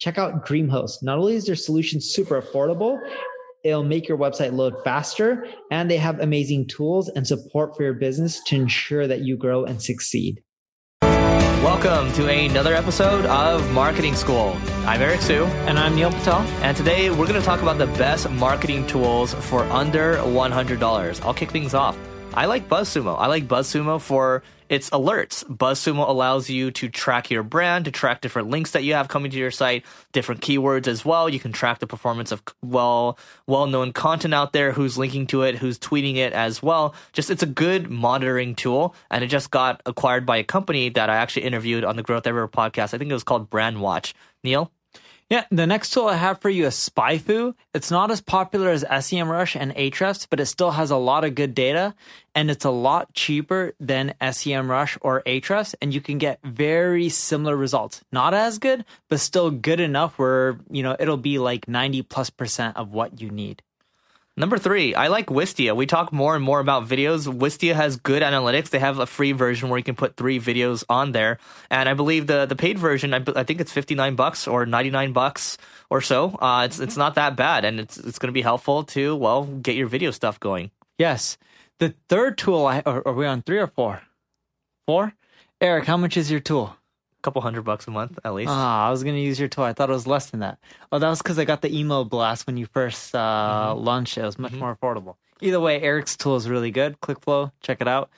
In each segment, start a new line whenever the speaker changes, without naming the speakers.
Check out DreamHost. Not only is their solution super affordable, it'll make your website load faster, and they have amazing tools and support for your business to ensure that you grow and succeed.
Welcome to another episode of Marketing School. I'm Eric Siu.
And I'm Neil Patel.
And today we're going to talk about the best marketing tools for under $100. I'll kick things off. I like BuzzSumo. I like BuzzSumo for its alerts. BuzzSumo allows you to track your brand, to track different links that you have coming to your site, different keywords as well. You can track the performance of well well known content out there, who's linking to it, who's tweeting it as well. Just it's a good monitoring tool, and it just got acquired by a company that I actually interviewed on the Growth Everywhere podcast. I think it was called Brandwatch. Neil.
Yeah, the next tool I have for you is SpyFu. It's not as popular as SEMrush and Ahrefs, but it still has a lot of good data and it's a lot cheaper than SEMrush or Ahrefs and you can get very similar results. Not as good, but still good enough where, you know, it'll be like 90 plus percent of what you need.
Number three, I like Wistia. We talk more and more about videos. Wistia has good analytics. They have a free version where you can put three videos on there, and I believe the the paid version, I, I think it's fifty nine bucks or ninety nine bucks or so. Uh, it's it's not that bad, and it's it's going to be helpful to well get your video stuff going.
Yes, the third tool. I, are, are we on three or four? Four. Eric, how much is your tool?
Couple hundred bucks a month at least.
Ah, I was gonna use your tool. I thought it was less than that. Oh, that was because I got the email blast when you first uh, mm-hmm. launched it. It was much mm-hmm. more affordable. Either way, Eric's tool is really good. ClickFlow, check it out.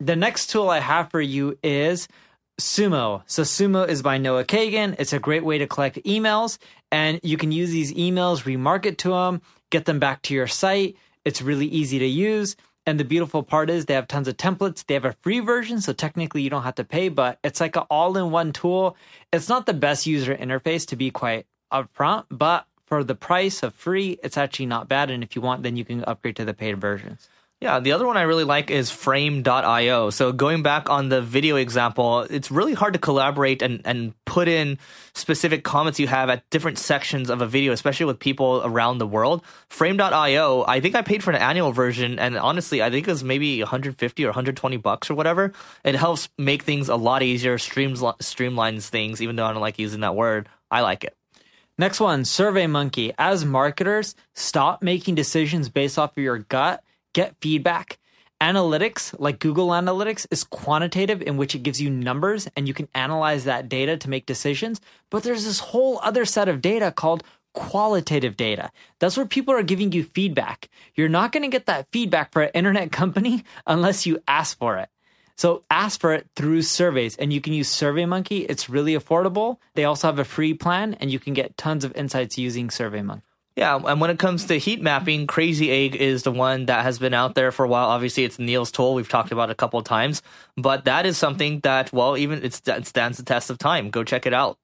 The next tool I have for you is Sumo. So Sumo is by Noah Kagan. It's a great way to collect emails, and you can use these emails, remarket to them, get them back to your site. It's really easy to use. And the beautiful part is they have tons of templates. They have a free version, so technically you don't have to pay, but it's like an all in one tool. It's not the best user interface to be quite upfront, but for the price of free, it's actually not bad. And if you want, then you can upgrade to the paid versions.
Yeah, the other one I really like is frame.io. So going back on the video example, it's really hard to collaborate and, and put in specific comments you have at different sections of a video, especially with people around the world. Frame.io, I think I paid for an annual version and honestly, I think it was maybe 150 or 120 bucks or whatever. It helps make things a lot easier, streams, streamlines things, even though I don't like using that word. I like it.
Next one, SurveyMonkey. As marketers, stop making decisions based off of your gut get feedback. Analytics, like Google Analytics, is quantitative in which it gives you numbers and you can analyze that data to make decisions. But there's this whole other set of data called qualitative data. That's where people are giving you feedback. You're not going to get that feedback for an internet company unless you ask for it. So ask for it through surveys and you can use SurveyMonkey. It's really affordable. They also have a free plan and you can get tons of insights using SurveyMonkey.
Yeah, and when it comes to heat mapping, Crazy Egg is the one that has been out there for a while. Obviously, it's Neil's tool. We've talked about a couple times, but that is something that, well, even it stands the test of time. Go check it out.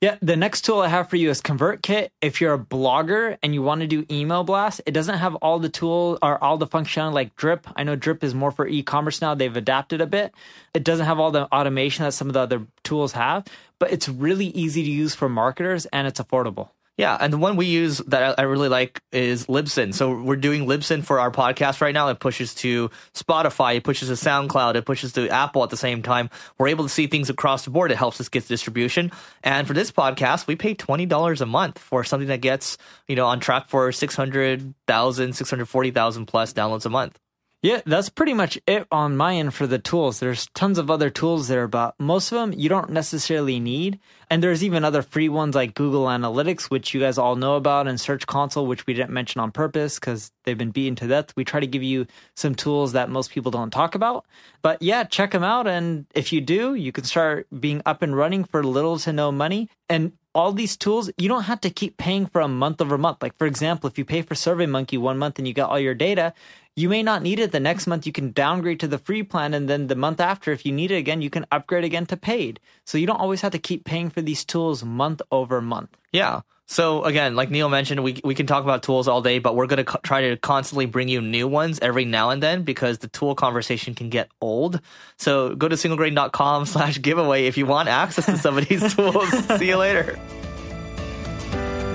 Yeah, the next tool I have for you is ConvertKit. If you're a blogger and you want to do email blasts, it doesn't have all the tools or all the functionality like Drip. I know Drip is more for e-commerce now. They've adapted a bit. It doesn't have all the automation that some of the other tools have, but it's really easy to use for marketers and it's affordable.
Yeah, and the one we use that I really like is Libsyn. So we're doing Libsyn for our podcast right now. It pushes to Spotify, it pushes to SoundCloud, it pushes to Apple at the same time. We're able to see things across the board. It helps us get distribution. And for this podcast, we pay twenty dollars a month for something that gets you know on track for 600,000, 640,000 plus downloads a month.
Yeah, that's pretty much it on my end for the tools. There's tons of other tools there, but most of them you don't necessarily need. And there's even other free ones like Google Analytics, which you guys all know about, and Search Console, which we didn't mention on purpose because they've been beaten to death. We try to give you some tools that most people don't talk about. But yeah, check them out. And if you do, you can start being up and running for little to no money. And all these tools, you don't have to keep paying for a month over month. Like, for example, if you pay for SurveyMonkey one month and you get all your data, you may not need it the next month. You can downgrade to the free plan. And then the month after, if you need it again, you can upgrade again to paid. So you don't always have to keep paying for these tools month over month.
Yeah. So again, like Neil mentioned, we we can talk about tools all day, but we're going to co- try to constantly bring you new ones every now and then because the tool conversation can get old. So go to singlegrain.com slash giveaway if you want access to some of these tools. See you later.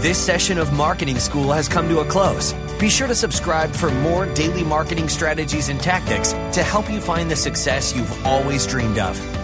This session of Marketing School has come to a close. Be sure to subscribe for more daily marketing strategies and tactics to help you find the success you've always dreamed of.